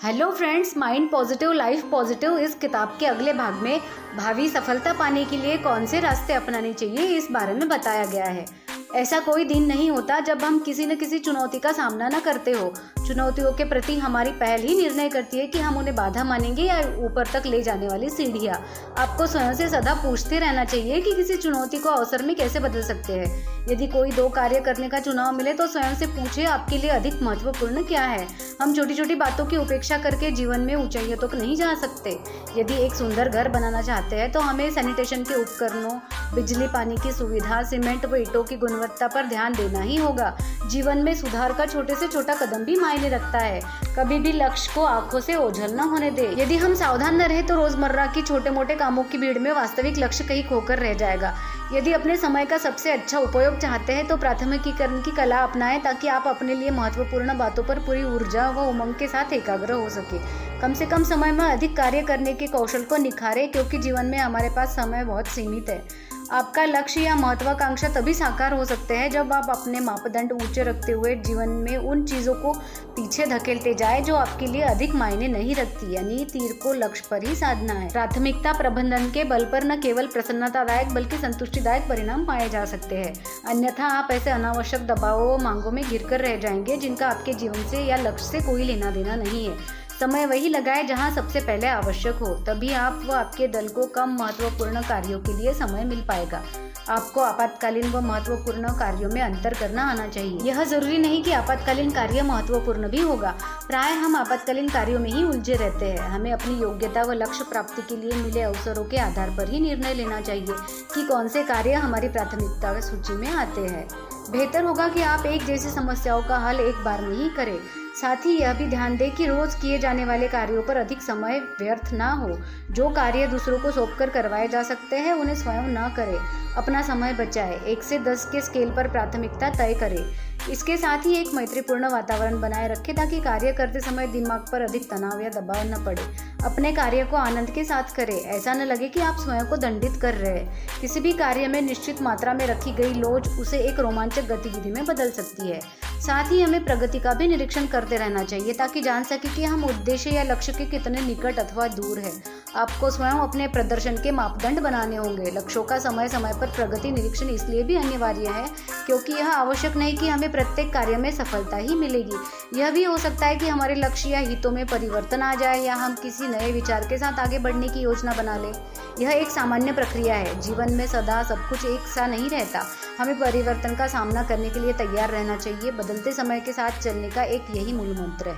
Hello friends mind positive life positive इस किताब के अगले भाग में भावी सफलता पाने के लिए कौन से रास्ते अपनाने चाहिए, इस बारे में बताया गया है। ऐसा कोई दिन नहीं होता जब हम किसी न किसी चुनौती का सामना न करते हो। चुनौतियों के प्रति हमारी पहल ही निर्णय करती है कि हम उन्हें बाधा मानेंगे या ऊपर तक ले जाने वाली सीढ़ियाँ। आपको स्वयं से सदा पूछते रहना चाहिए कि किसी चुनौती को अवसर में कैसे बदल सकते हैं। यदि कोई दो कार्य करने का चुनाव मिले तो स्वयं से पूछे, आपके लिए अधिक महत्वपूर्ण क्या है? हम छोटी छोटी बातों की उपेक्षा करके जीवन में ऊंचाइयों तक तो नहीं जा सकते। यदि एक सुंदर घर बनाना चाहते हैं तो हमें सैनिटेशन के उपकरणों बिजली पानी की सुविधा, सीमेंट व ईटों की गुणवत्ता पर ध्यान देना ही होगा। जीवन में सुधार का छोटे से छोटा कदम भी मायने रखता है। कभी भी लक्ष्य को आँखों से ओझल न होने दे। यदि हम सावधान न रहे तो रोज़मर्रा की छोटे मोटे कामों की भीड़ में वास्तविक लक्ष्य कहीं खोकर रह जाएगा। यदि अपने समय का सबसे अच्छा उपयोग चाहते हैं तो प्राथमिकीकरण की कला अपनाएँ, ताकि आप अपने लिए महत्वपूर्ण बातों पर पूरी ऊर्जा व उमंग के साथ एकाग्र हो सके। कम से कम समय में अधिक कार्य करने के कौशल को निखारे, क्योंकि जीवन में हमारे पास समय बहुत सीमित है। आपका लक्ष्य या महत्वाकांक्षा तभी साकार हो सकते हैं जब आप अपने मापदंड ऊँचे रखते हुए जीवन में उन चीज़ों को पीछे धकेलते जाए जो आपके लिए अधिक मायने नहीं रखती, यानी तीर को लक्ष्य पर ही साधना है। प्राथमिकता प्रबंधन के बल पर न केवल प्रसन्नतादायक बल्कि संतुष्टिदायक परिणाम पाए जा सकते हैं। अन्यथा आप ऐसे अनावश्यक दबावों मांगों में घिर कर रह जाएँगे जिनका आपके जीवन से या लक्ष्य से कोई लेना देना नहीं है। समय वही लगाए जहाँ सबसे पहले आवश्यक हो, तभी आप व आपके दल को कम महत्वपूर्ण कार्यों के लिए समय मिल पाएगा। आपको आपातकालीन व महत्वपूर्ण कार्यों में अंतर करना आना चाहिए। यह ज़रूरी नहीं कि आपातकालीन कार्य महत्वपूर्ण भी होगा। प्राय हम आपातकालीन कार्यों में ही उलझे रहते हैं। हमें अपनी योग्यता व लक्ष्य प्राप्ति के लिए मिले अवसरों के आधार पर ही निर्णय लेना चाहिए कि कौन से कार्य हमारी प्राथमिकता सूची में आते हैं। बेहतर होगा कि आप एक जैसी समस्याओं का हल एक बार में ही करें। साथ ही यह भी ध्यान दें कि रोज किए जाने वाले कार्यों पर अधिक समय व्यर्थ ना हो। जो कार्य दूसरों को सौंप कर करवाए जा सकते हैं, उन्हें स्वयं न करें। अपना समय बचाए। एक से दस के स्केल पर प्राथमिकता तय करें। इसके साथ ही एक मैत्रीपूर्ण वातावरण बनाए रखें ताकि कार्य करते समय दिमाग पर अधिक तनाव या दबाव न पड़े। अपने कार्य को आनंद के साथ करें। ऐसा न लगे कि आप स्वयं को दंडित कर रहे हैं। किसी भी कार्य में निश्चित मात्रा में रखी गई लोच उसे एक रोमांचक गतिविधि में बदल सकती है। साथ ही हमें प्रगति का भी निरीक्षण करते रहना चाहिए ताकि जान सके कि हम उद्देश्य या लक्ष्य के कितने निकट अथवा दूर है। आपको स्वयं अपने प्रदर्शन के मापदंड बनाने होंगे। लक्ष्यों का समय समय पर प्रगति निरीक्षण इसलिए भी अनिवार्य है क्योंकि यह आवश्यक नहीं कि हमें प्रत्येक कार्य में सफलता ही मिलेगी। यह भी हो सकता है कि हमारे लक्ष्य या हितों में परिवर्तन आ जाए या हम किसी नए विचार के साथ आगे बढ़ने की योजना बना लें। यह एक सामान्य प्रक्रिया है। जीवन में सदा सब कुछ एक सा नहीं रहता। हमें परिवर्तन का सामना करने के लिए तैयार रहना चाहिए, बदलते समय के साथ चलने का एक यही मूल मंत्र है।